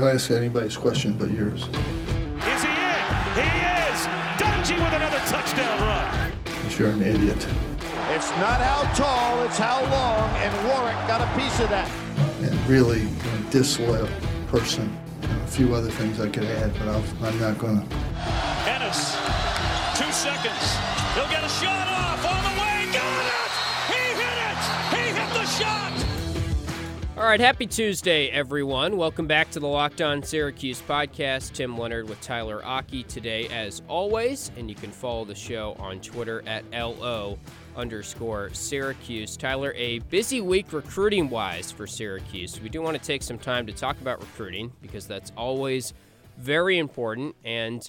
I'll ask anybody's question but yours. Is he in? He is! Dungey with another touchdown run. You're an idiot. It's not how tall, it's how long, and Warwick got a piece of that. And really a disloyal person. And a few other things I could add, but I'll, I'm not going to. Ennis, two seconds. He'll get a shot off All right, happy Tuesday, everyone. Welcome back to the Locked On Syracuse podcast. Tim Leonard with Tyler Aki today, as always, and you can follow the show on Twitter at LO underscore Syracuse. Tyler, a busy week recruiting wise for Syracuse. We do want to take some time to talk about recruiting because that's always very important. And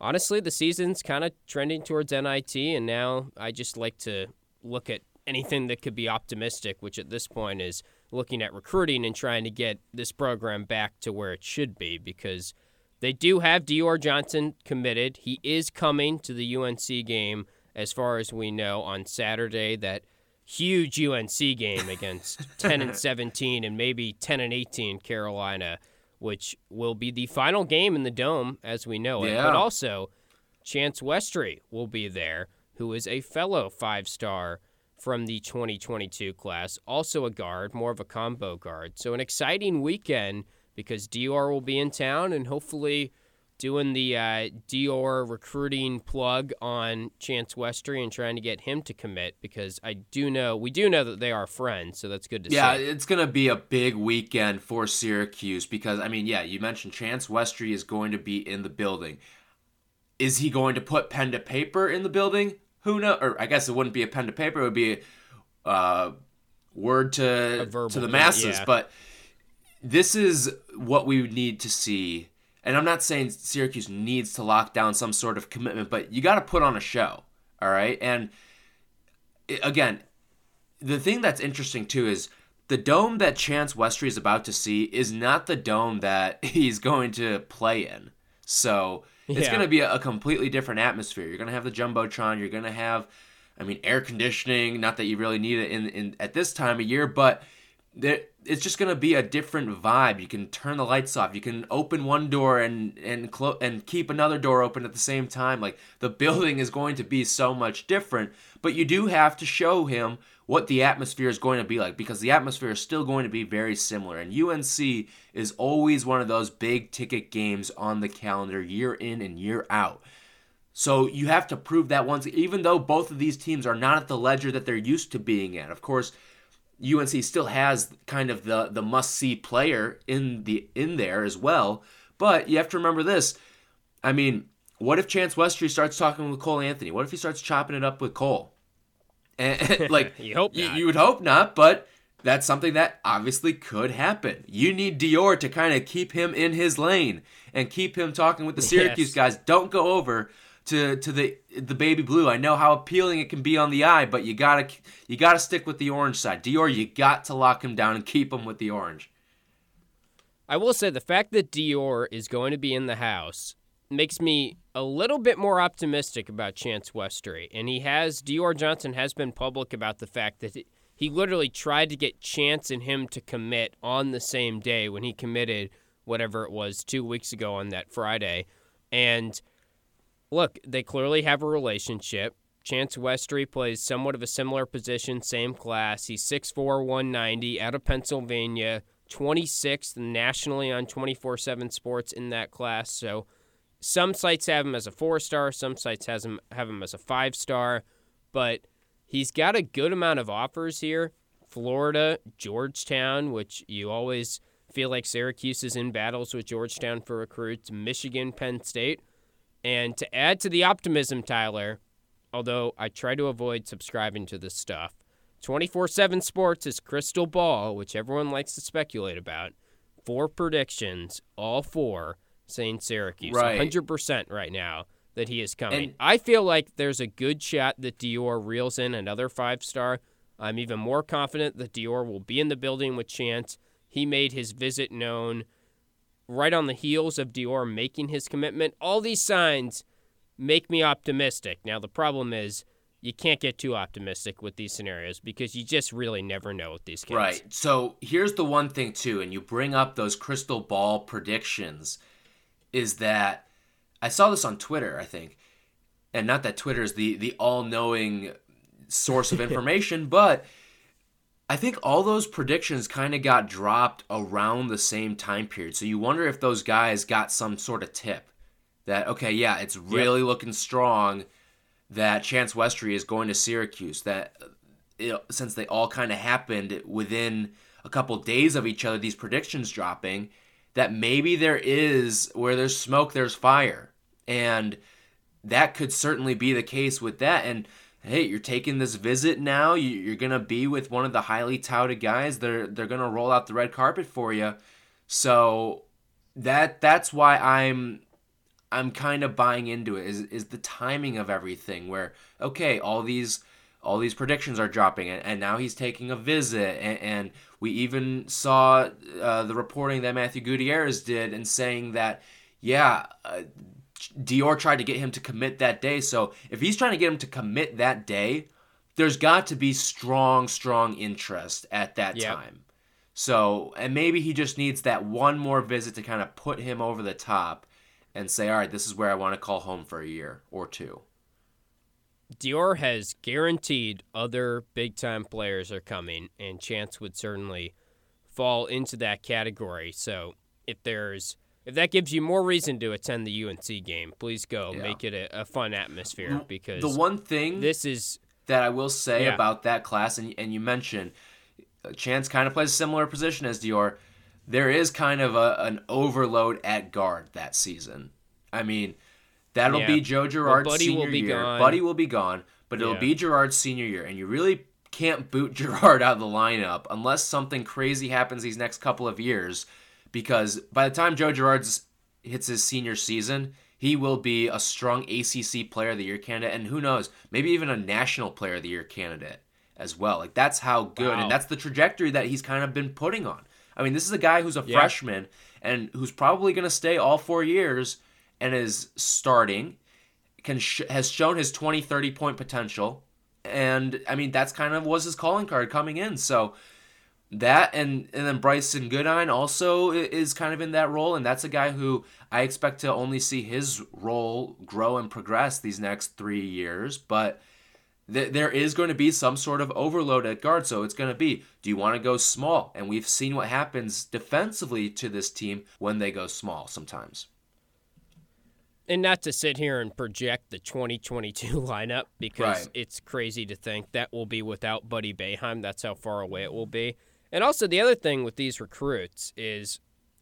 honestly, the season's kind of trending towards NIT, and now I just like to look at anything that could be optimistic, which at this point is looking at recruiting and trying to get this program back to where it should be because they do have Dior Johnson committed. He is coming to the UNC game, as far as we know, on Saturday. That huge UNC game against 10 and 17 and maybe 10 and 18 Carolina, which will be the final game in the dome as we know it. Yeah. But also, Chance Westry will be there, who is a fellow five star from the 2022 class, also a guard, more of a combo guard. So, an exciting weekend because Dior will be in town and hopefully doing the uh, Dior recruiting plug on Chance Westry and trying to get him to commit because I do know, we do know that they are friends, so that's good to Yeah, see. Yeah, it's going to be a big weekend for Syracuse because, I mean, yeah, you mentioned Chance Westry is going to be in the building. Is he going to put pen to paper in the building? Who knows? Or I guess it wouldn't be a pen to paper, it would be a uh, word to, verbal, to the masses. yeah. But this is what we need to see. And I'm not saying Syracuse needs to lock down some sort of commitment, but you got to put on a show. All right. And again, the thing that's interesting too is the dome that Chance Westry is about to see is not the dome that he's going to play in. So it's going to be a, a completely different atmosphere. You're going to have the jumbotron. You're going to have, I mean, air conditioning. Not that you really need it in, in at this time of year, but there, it's just going to be a different vibe. You can turn the lights off. You can open one door and and close and keep another door open at the same time. Like the building is going to be so much different, but you do have to show him what the atmosphere is going to be like because the atmosphere is still going to be very similar. And UNC is always one of those big ticket games on the calendar year in and year out. So you have to prove that once, even though both of these teams are not at the ledger that they're used to being at. Of course, UNC still has kind of the the must see player in the in there as well. But you have to remember this. I mean, what if Chance Westry starts talking with Cole Anthony? What if he starts chopping it up with Cole? And, like You hope not. you would hope not, but that's something that obviously could happen. You need Dior to kind of keep him in his lane and keep him talking with the Syracuse Yes. guys. Don't go over to to the the baby blue. I know how appealing it can be on the eye, but you gotta you gotta stick with the orange side. Dior, you got to lock him down and keep him with the orange. I will say the fact that Dior is going to be in the house makes me a little bit more optimistic about Chance Westry. And he has, Dior Johnson has been public about the fact that he- literally tried to get Chance and him to commit on the same day when he committed whatever it was two weeks ago on that Friday. And look, they clearly have a relationship. Chance Westry plays somewhat of a similar position, same class. He's 6'4, 190, out of Pennsylvania, 26th nationally on 24 7 sports in that class. So some sites have him as a four star, some sites has him, have him as a five star, but he's got a good amount of offers here. Florida, Georgetown, which you always feel like Syracuse is in battles with Georgetown for recruits, Michigan, Penn State. And to add to the optimism, Tyler, although I try to avoid subscribing to this stuff, 24 7 Sports is Crystal Ball, which everyone likes to speculate about. Four predictions, all four saying Syracuse. Right. 100% right now that he is coming. And- I feel like there's a good shot that Dior reels in another five star. I'm even more confident that Dior will be in the building with Chance. He made his visit known right on the heels of Dior making his commitment. All these signs make me optimistic. Now, the problem is you can't get too optimistic with these scenarios because you just really never know with these kids. Right. So here's the one thing too, and you bring up those crystal ball predictions, is that I saw this on Twitter, I think, and not that Twitter is the the all knowing source of information, but I think all those predictions kind of got dropped around the same time period. So you wonder if those guys got some sort of tip that okay, yeah, it's really yep. looking strong that Chance Westry is going to Syracuse. That know, since they all kind of happened within a couple days of each other, these predictions dropping, that maybe there is where there's smoke, there's fire, and that could certainly be the case with that. And hey, you're taking this visit now. You're gonna be with one of the highly touted guys. They're they're gonna roll out the red carpet for you. So that that's why I'm I'm kind of buying into it is is the timing of everything where okay all these all these predictions are dropping and, and now he's taking a visit and, and we even saw uh, the reporting that Matthew Gutierrez did and saying that yeah uh, Dior tried to get him to commit that day so if he's trying to get him to commit that day there's got to be strong strong interest at that yep. time so and maybe he just needs that one more visit to kind of put him over the top and say, all right, this is where I want to call home for a year or two. Dior has guaranteed other big time players are coming, and Chance would certainly fall into that category. So if there's if that gives you more reason to attend the UNC game, please go. Yeah. Make it a, a, fun atmosphere because the one thing this is that I will say yeah. about that class, and and you mentioned uh, Chance kind of plays a similar position as Dior there is kind of a, an overload at guard that season. I mean, that'll yeah. be Joe Girard's well, senior year. Gone. Buddy will be gone, but it'll yeah. be Girard's senior year, and you really can't boot Girard out of the lineup unless something crazy happens these next couple of years. Because by the time Joe Girard hits his senior season, he will be a strong ACC Player of the Year candidate, and who knows, maybe even a National Player of the Year candidate as well. Like that's how good, wow. and that's the trajectory that he's kind of been putting on. I mean, this is a guy who's a yeah. freshman and who's probably going to stay all four years and is starting, can sh- has shown his 20, 30 point potential. And I mean, that's kind of was his calling card coming in. So that and and then Brycen Goodine also is kind of in that role, and that's a guy who I expect to only see his role grow and progress these next three years. But th- there is going to be some sort of overload at guard. So it's going to be do you want to go small? And we've seen what happens defensively to this team when they go small sometimes. And not to sit here and project the 2022 lineup because right. it's crazy to think that will be without Buddy Boeheim. That's how far away it will be. And also, the other thing with these recruits is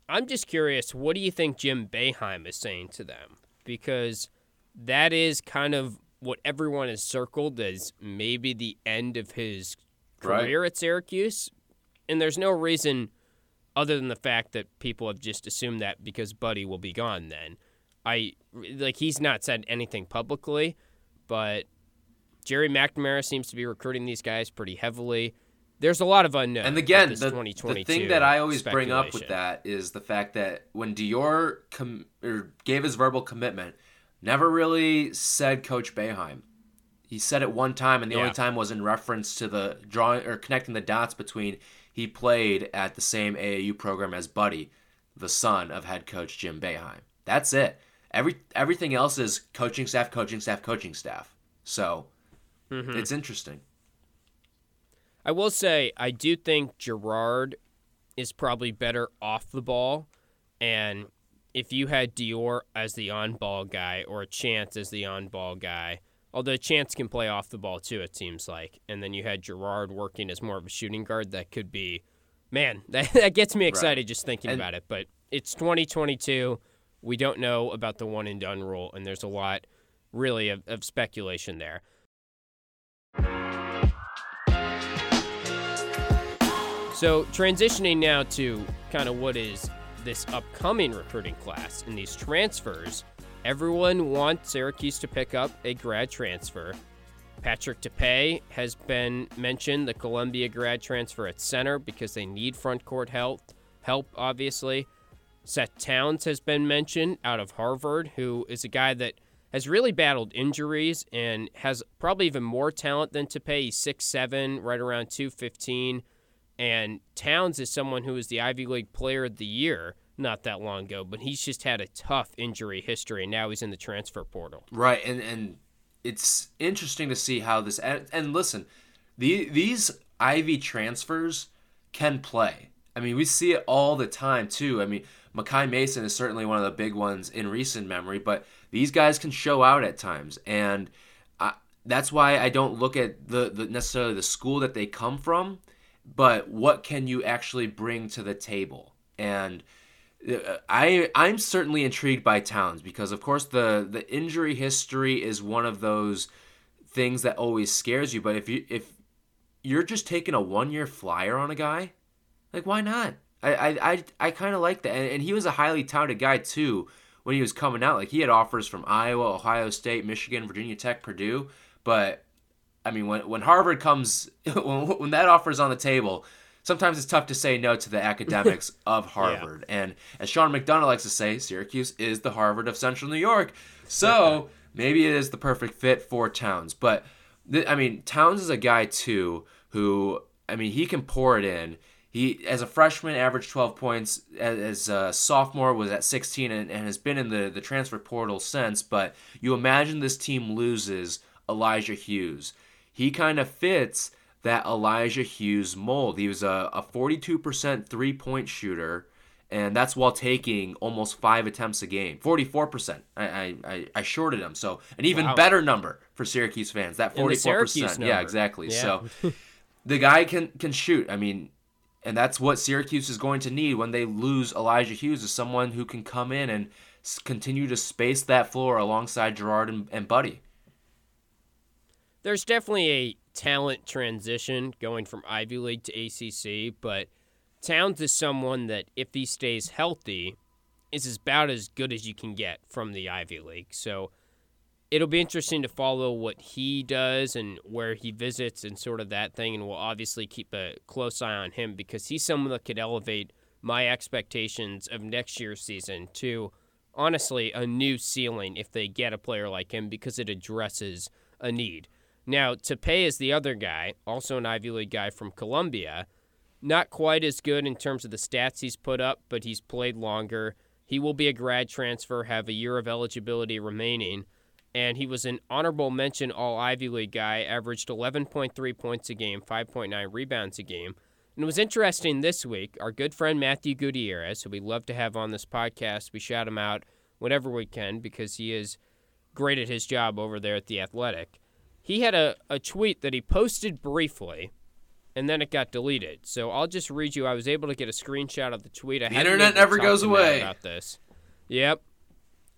I'm just curious what do you think Jim Boeheim is saying to them? Because that is kind of what everyone has circled as maybe the end of his career right. at Syracuse. And there's no reason other than the fact that people have just assumed that because Buddy will be gone then. I like he's not said anything publicly, but Gerry McNamara seems to be recruiting these guys pretty heavily. There's a lot of unknown. And again, the, the thing that I always bring up with that is the fact that when Dior com- gave his verbal commitment – Never really said Coach Boeheim. He said it one time, and the yeah. only time was in reference to the drawing or connecting the dots between he played at the same AAU program as Buddy, the son of head coach Jim Boeheim. That's it. Every everything else is coaching staff, coaching staff, coaching staff. So mm-hmm. it's interesting. I will say I do think Girard is probably better off the ball, and if you had Dior as the on ball guy or Chance as the on ball guy, although Chance can play off the ball too, it seems like, and then you had Girard working as more of a shooting guard, that could be, man, that, that gets me excited right. just thinking and, about it. But it's 2022. We don't know about the one and done rule, and there's a lot really of, of speculation there. So, transitioning now to kind of what is this upcoming recruiting class and these transfers, everyone wants Syracuse to pick up a grad transfer. Patrick Tapé has been mentioned, the Columbia grad transfer at center because they need front court help obviously. Seth Towns has been mentioned out of Harvard, who is a guy that has really battled injuries and has probably even more talent than Tapé. He's 6'7, right around 215. And Towns is someone who was the Ivy League Player of the Year not that long ago, but he's just had a tough injury history, and now he's in the transfer portal. Right, and and it's interesting to see how this and, and listen, the these Ivy transfers can play. I mean, we see it all the time too. I mean, Makai Mason is certainly one of the big ones in recent memory, but these guys can show out at times, and I, that's why I don't look at the, the necessarily the school that they come from, but what can you actually bring to the table and uh, I I'm certainly intrigued by Towns because of course the the injury history is one of those things that always scares you. But if you if you're just taking a one year flyer on a guy, like why not? I I I, I kind of like that, and, and he was a highly touted guy too when he was coming out. Like he had offers from Iowa, Ohio State, Michigan, Virginia Tech, Purdue, but I mean when when Harvard comes when, when that offer is on the table sometimes it's tough to say no to the academics of Harvard. Yeah. And as Sean McDonough likes to say, Syracuse is the Harvard of Central New York. So maybe it is the perfect fit for Towns. But th- I mean, Towns is a guy too who I mean he can pour it in. He as a freshman averaged 12 points. As, a sophomore was at 16 and, and has been in the the transfer portal since. But you imagine this team loses Elijah Hughes. He kind of fits that Elijah Hughes mold. He was a, a 42% three point shooter, and that's while taking almost five attempts a game. 44%. I, I, I shorted him. So, an even wow. better number for Syracuse fans. That 44%. Yeah, exactly. Yeah. So, the guy can, can shoot. I mean, and that's what Syracuse is going to need when they lose Elijah Hughes is someone who can come in and continue to space that floor alongside Gerard and, and Buddy. There's definitely a talent transition going from Ivy League to ACC, but Towns is someone that, if he stays healthy, is about as good as you can get from the Ivy League. So it'll be interesting to follow what he does and where he visits and sort of that thing. And we'll obviously keep a close eye on him because he's someone that could elevate my expectations of next year's season to honestly a new ceiling if they get a player like him because it addresses a need. Now, Tapé is the other guy, also an Ivy League guy from Columbia. Not quite as good in terms of the stats he's put up, but he's played longer. He will be a grad transfer, have a year of eligibility remaining, and he was an honorable mention All Ivy League guy, averaged 11.3 points a game, 5.9 rebounds a game. And it was interesting this week, our good friend Matthew Gutierrez, who we love to have on this podcast, we shout him out whenever we can because he is great at his job over there at The Athletic he had a, a tweet that he posted briefly and then it got deleted. So I'll just read you. I was able to get a screenshot of the tweet. I the internet never goes away. About this. Yep.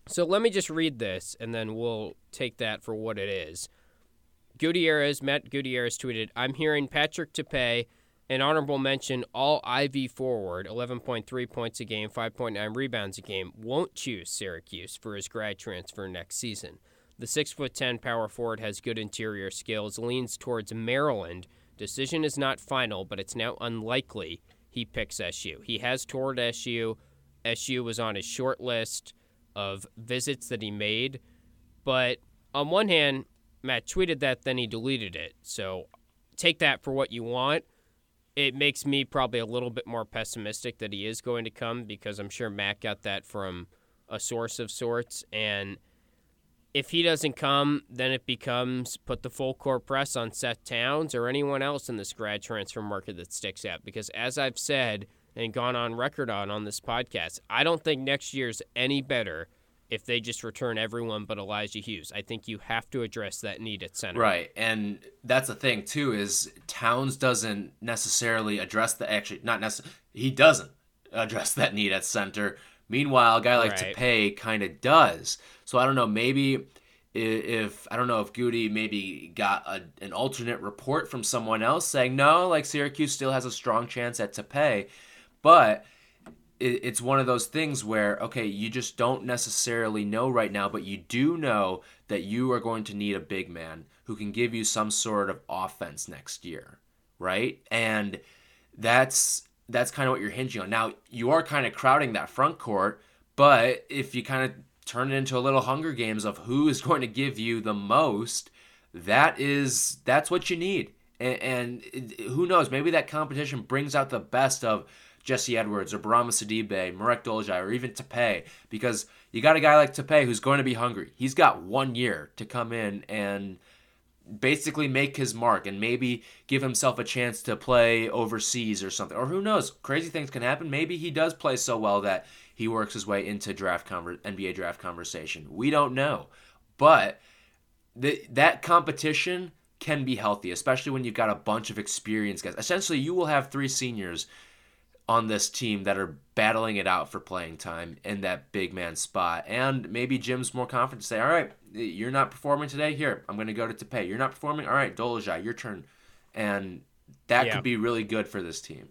So let me just read this and then we'll take that for what it is. Gutierrez, Matt Gutierrez tweeted, I'm hearing Patrick Tapé, an honorable mention, all Ivy forward, 11.3 points a game, 5.9 rebounds a game, won't choose Syracuse for his grad transfer next season. The 6'10 power forward has good interior skills, leans towards Maryland. Decision is not final, but it's now unlikely he picks SU. He has toured SU. SU was on his short list of visits that he made. But on one hand, Matt tweeted that, then he deleted it. So take that for what you want. It makes me probably a little bit more pessimistic that he is going to come because I'm sure Matt got that from a source of sorts. And if he doesn't come, then it becomes put the full court press on Seth Towns or anyone else in this grad transfer market that sticks out. Because as I've said and gone on record on on this podcast, I don't think next year's any better if they just return everyone but Elijah Hughes. I think you have to address that need at center. Right. And that's the thing too is Towns doesn't necessarily address the actually not necessarily he doesn't address that need at center. Meanwhile, a guy like right. Tapé kind of does. So I don't know. Maybe if I don't know if Goody maybe got a, an alternate report from someone else saying no, like Syracuse still has a strong chance at Tapé, but it, it's one of those things where okay, you just don't necessarily know right now, but you do know that you are going to need a big man who can give you some sort of offense next year, right? And that's that's kind of what you're hinging on. Now you are kind of crowding that front court, but if you kind of turn it into a little Hunger Games of who is going to give you the most, that is that's what you need. And, and who knows, maybe that competition brings out the best of Jesse Edwards or Bourama Sidibe, Marek Dolezaj, or even Tapé, because you got a guy like Tapé who's going to be hungry. He's got one year to come in and basically make his mark and maybe give himself a chance to play overseas or something. Or who knows? Crazy things can happen. Maybe he does play so well that he works his way into draft conver- NBA draft conversation. We don't know. But the, that competition can be healthy, especially when you've got a bunch of experienced guys. Essentially, you will have three seniors on this team that are battling it out for playing time in that big man spot. And maybe Jim's more confident to say, all right, you're not performing today. Here, I'm going to go to Tapé. You're not performing. All right, Dolezaj, your turn. And that yeah. could be really good for this team.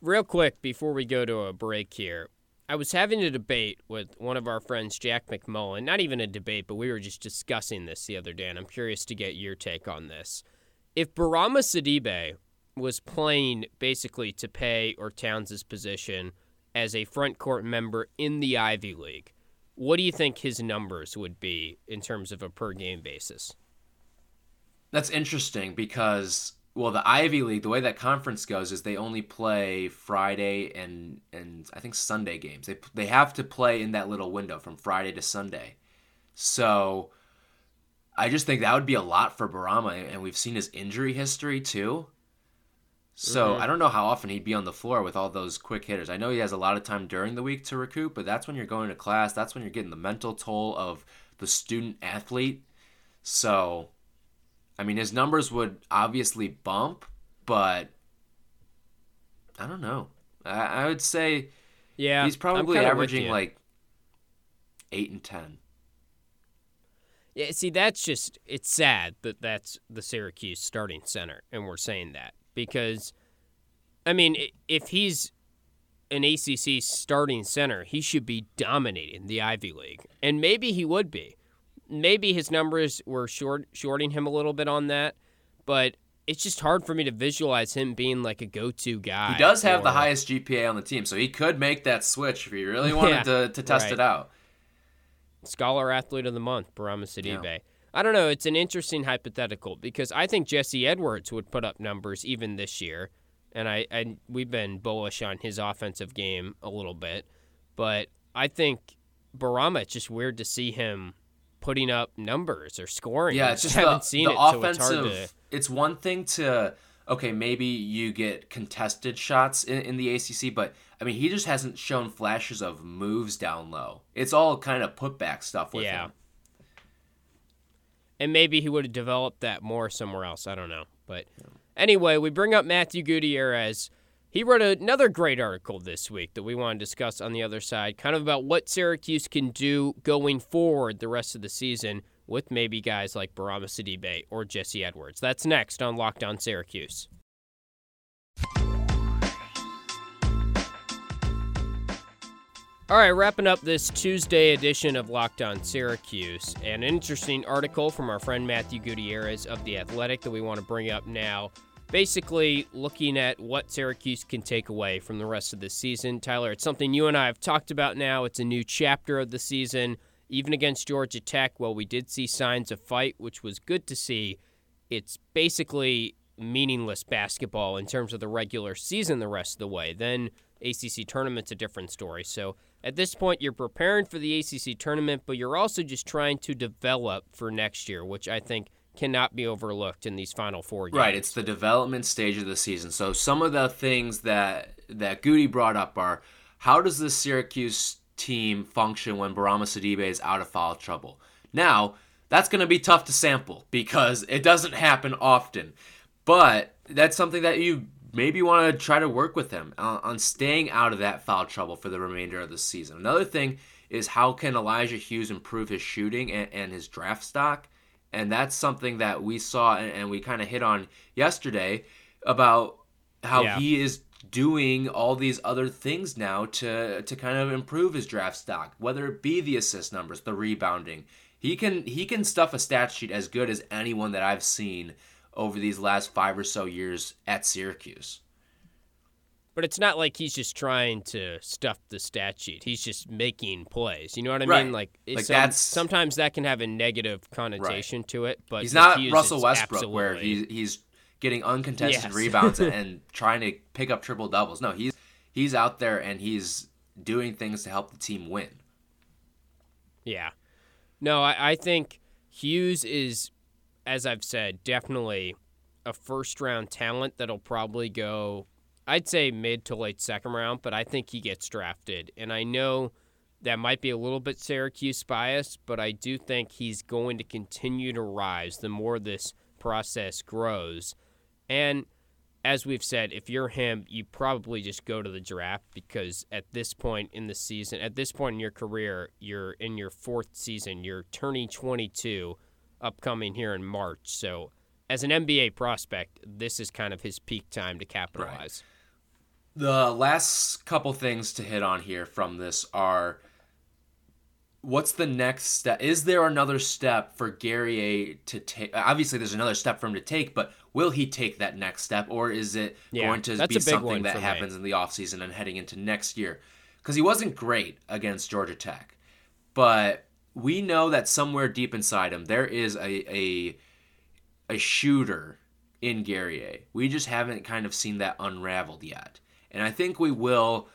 Real quick before we go to a break here, I was having a debate with one of our friends, Jack McMullen. Not even a debate, but we were just discussing this the other day, and I'm curious to get your take on this. If Bourama Sidibe was playing basically Tapé or Towns' position as a front court member in the Ivy League, what do you think his numbers would be in terms of a per game basis? That's interesting because well, the Ivy League, the way that conference goes is they only play Friday and and I think Sunday games. They they have to play in that little window from Friday to Sunday. So I just think that would be a lot for Bourama, and we've seen his injury history too. So mm-hmm. I don't know how often he'd be on the floor with all those quick hitters. I know he has a lot of time during the week to recoup, but that's when you're going to class. That's when you're getting the mental toll of the student athlete. So, I mean, his numbers would obviously bump, but I don't know. I, I would say, yeah, he's probably averaging like eight and ten. Yeah, see, that's just it's sad that that's the Syracuse starting center, and we're saying that because, I mean, if he's an ACC starting center, he should be dominating the Ivy League, and maybe he would be. Maybe his numbers were short, shorting him a little bit on that, but it's just hard for me to visualize him being like a go-to guy. He does have or, the highest GPA on the team, so he could make that switch if he really wanted yeah, to, to test right. it out. Scholar Athlete of the Month, Bourama Sidibe. Yeah. I don't know. It's an interesting hypothetical because I think Jesse Edwards would put up numbers even this year, and I and we've been bullish on his offensive game a little bit, but I think Bourama. It's just weird to see him putting up numbers or scoring. Yeah, it's just I haven't the, seen the it, offensive. So it's, it's, one thing to okay, maybe you get contested shots in, in the ACC, but I mean, he just hasn't shown flashes of moves down low. It's all kind of putback stuff with yeah. him and maybe he would have developed that more somewhere else. I don't know. But anyway, we bring up Matthew Gutierrez. He wrote another great article this week that we want to discuss on the other side, kind of about what Syracuse can do going forward the rest of the season with maybe guys like Bourama Sidibe or Jesse Edwards. That's next on Locked On Syracuse. All right, wrapping up this Tuesday edition of Locked On Syracuse, an interesting article from our friend Matthew Gutierrez of The Athletic that we want to bring up now. Basically, looking at what Syracuse can take away from the rest of the season. Tyler, it's something you and I have talked about now. It's a new chapter of the season. Even against Georgia Tech, well, we did see signs of fight, which was good to see. It's basically meaningless basketball in terms of the regular season the rest of the way. Then ACC tournament's a different story. So at this point, you're preparing for the ACC tournament, but you're also just trying to develop for next year, which I think cannot be overlooked in these final four games. Right, it's the development stage of the season. So some of the things that that Goody brought up are how does the Syracuse team function when Bourama Sidibe is out of foul trouble? Now, that's going to be tough to sample because it doesn't happen often. But that's something that you maybe want to try to work with him on, on staying out of that foul trouble for the remainder of the season. Another thing is how can Elijah Hughes improve his shooting and, and his draft stock? And that's something that we saw and, and we kind of hit on yesterday about how yeah. he is doing all these other things now to to kind of improve his draft stock, whether it be the assist numbers, the rebounding. He can he can stuff a stat sheet as good as anyone that I've seen over these last five or so years at Syracuse. But it's not like he's just trying to stuff the stat sheet. He's just making plays. You know what I Right. mean? Like, Like, some- that's- sometimes that can have a negative connotation to it. But He's not Hughes, Russell Westbrook where he's he's getting uncontested Yes. rebounds and trying to pick up triple doubles. No, he's he's out there and he's doing things to help the team win. Yeah. No, I, I think Hughes is, as I've said, definitely a first round talent that'll probably go, I'd say mid to late second round, but I think he gets drafted. And I know that might be a little bit Syracuse bias, but I do think he's going to continue to rise the more this process grows. And as we've said, if you're him, you probably just go to the draft because at this point in the season, at this point in your career, you're in your fourth season, you're turning 22, upcoming here in March. So, as an NBA prospect, this is kind of his peak time to capitalize. The last couple things to hit on here from this are what's the next step? Is there another step for Guerrier to take? Obviously, there's another step for him to take, but will he take that next step, or is it Yeah, going to be something that for me. happens in the offseason and heading into next year? Because he wasn't great against Georgia Tech, but we know that somewhere deep inside him there is a a, a shooter in A. We just haven't kind of seen that unraveled yet. And I think we will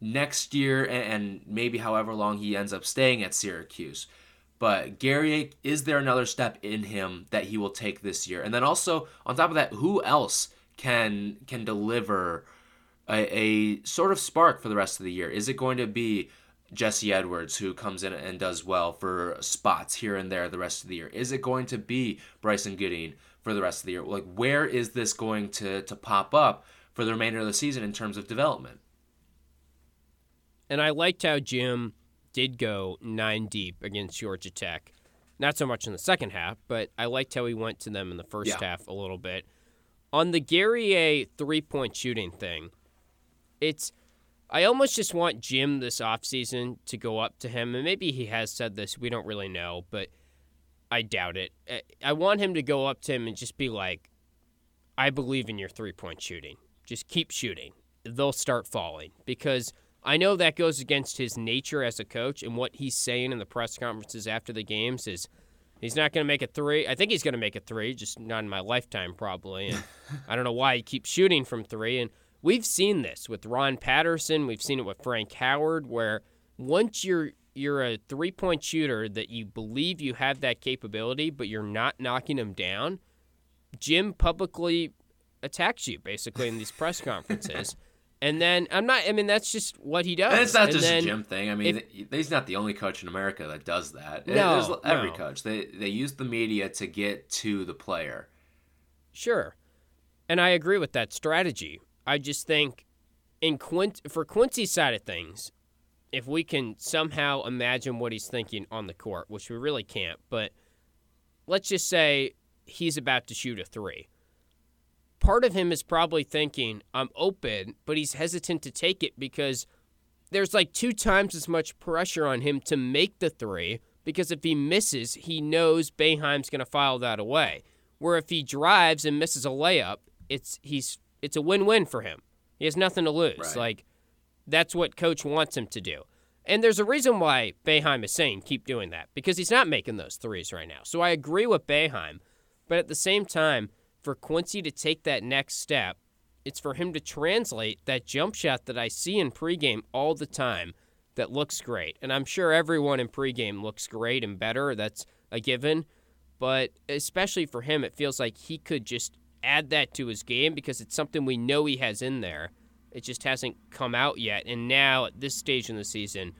next year and, maybe however long he ends up staying at Syracuse. But A, is there another step in him that he will take this year? And then also on top of that, who else can can deliver a, a sort of spark for the rest of the year? Is it going to be Jesse Edwards who comes in and does well for spots here and there the rest of the year? Is it going to be Brycen Goodine for the rest of the year? Like where is this going to to pop up for the remainder of the season in terms of development? And I liked how Jim did go nine deep against Georgia Tech. Not so much in the second half, but I liked how he went to them in the first Yeah. half a little bit. On the Guerrier three point shooting thing, it's I almost just want Jim this offseason to go up to him, and maybe he has said this, we don't really know, but I doubt it. I- I want him to go up to him and just be like, I believe in your three point shooting. Just keep shooting. They'll start falling because I know that goes against his nature as a coach and what he's saying in the press conferences after the games is he's not going to make a three. I think he's going to make a three, just not in my lifetime probably. And I don't know why he keeps shooting from three. And we've seen this with Ron Patterson. We've seen it with Frank Howard, where once you're you're a three point shooter that you believe you have that capability, but you're not knocking them down. Jim publicly attacks you basically in these press conferences. And then I'm not. I mean, that's just what he does. And it's not And just then a Jim thing. I mean, he's not the only coach in America that does that. No, There's every no. coach. They they use the media to get to the player. Sure, and I agree with that strategy. I just think in Quint for Quincy's side of things, if we can somehow imagine what he's thinking on the court, which we really can't, but let's just say he's about to shoot a three. Part of him is probably thinking, I'm open, but he's hesitant to take it because there's like two times as much pressure on him to make the three because if he misses, he knows Boeheim's going to file that away. Where if he drives and misses a layup, it's he's it's a win-win for him. He has nothing to lose. Right. Like that's what coach wants him to do. And there's a reason why Boeheim is saying keep doing that because he's not making those threes right now. So I agree with Boeheim, but at the same time, for Quincy to take that next step, it's for him to translate that jump shot that I see in pregame all the time that looks great. And I'm sure everyone in pregame looks great and better. That's a given. But especially for him, it feels like he could just add that to his game because it's something we know he has in there. It just hasn't come out yet. And now, at this stage in the season,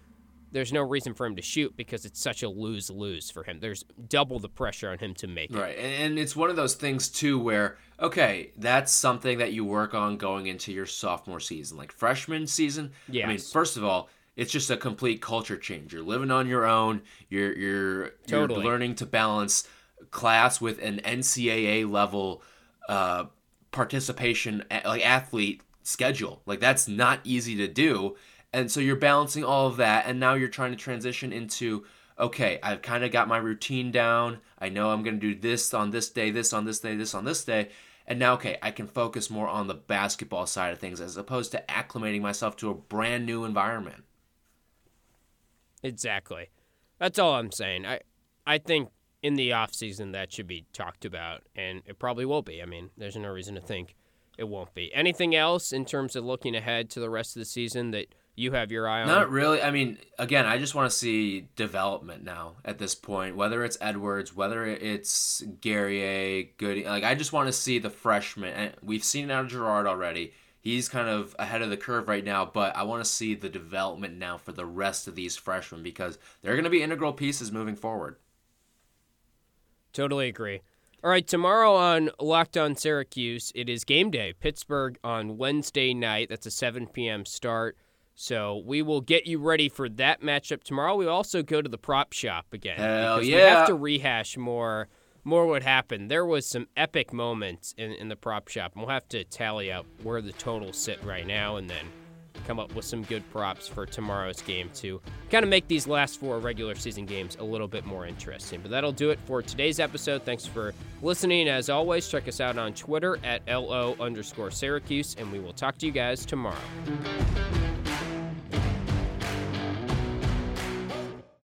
there's no reason for him to shoot because it's such a lose lose for him. There's double the pressure on him to make it. Right. And, it's one of those things too where okay, that's something that you work on going into your sophomore season. Like freshman season, Yeah. I mean, first of all, it's just a complete culture change. You're living on your own. You're you're Totally. you're learning to balance class with an NCAA level uh, participation, like athlete schedule. Like that's not easy to do. And so you're balancing all of that, and now you're trying to transition into okay, I've kind of got my routine down. I know I'm going to do this on this day, this on this day, this on this day. And now, okay, I can focus more on the basketball side of things as opposed to acclimating myself to a brand new environment. Exactly. That's all I'm saying. I I think in the off season that should be talked about and it probably will be. I mean, there's no reason to think it won't be. Anything else in terms of looking ahead to the rest of the season that you have your eye on? Not really. I mean, again, I just want to see development now at this point. Whether it's Edwards, whether it's Guerrier, Goody, like I just want to see the freshman. And we've seen it out of Girard already. He's kind of ahead of the curve right now, but I want to see the development now for the rest of these freshmen because they're going to be integral pieces moving forward. Totally agree. All right, tomorrow on Locked On Syracuse, it is game day. Pittsburgh on Wednesday night. That's a 7 p.m. start. So we will get you ready for that matchup tomorrow. We also go to the prop shop again. Hell because yeah. We have to rehash more more what happened. There was some epic moments in, in the prop shop, and we'll have to tally up where the totals sit right now and then come up with some good props for tomorrow's game to kind of make these last four regular season games a little bit more interesting. But that'll do it for today's episode. Thanks for listening. As always, check us out on Twitter at LO underscore Syracuse, and we will talk to you guys tomorrow.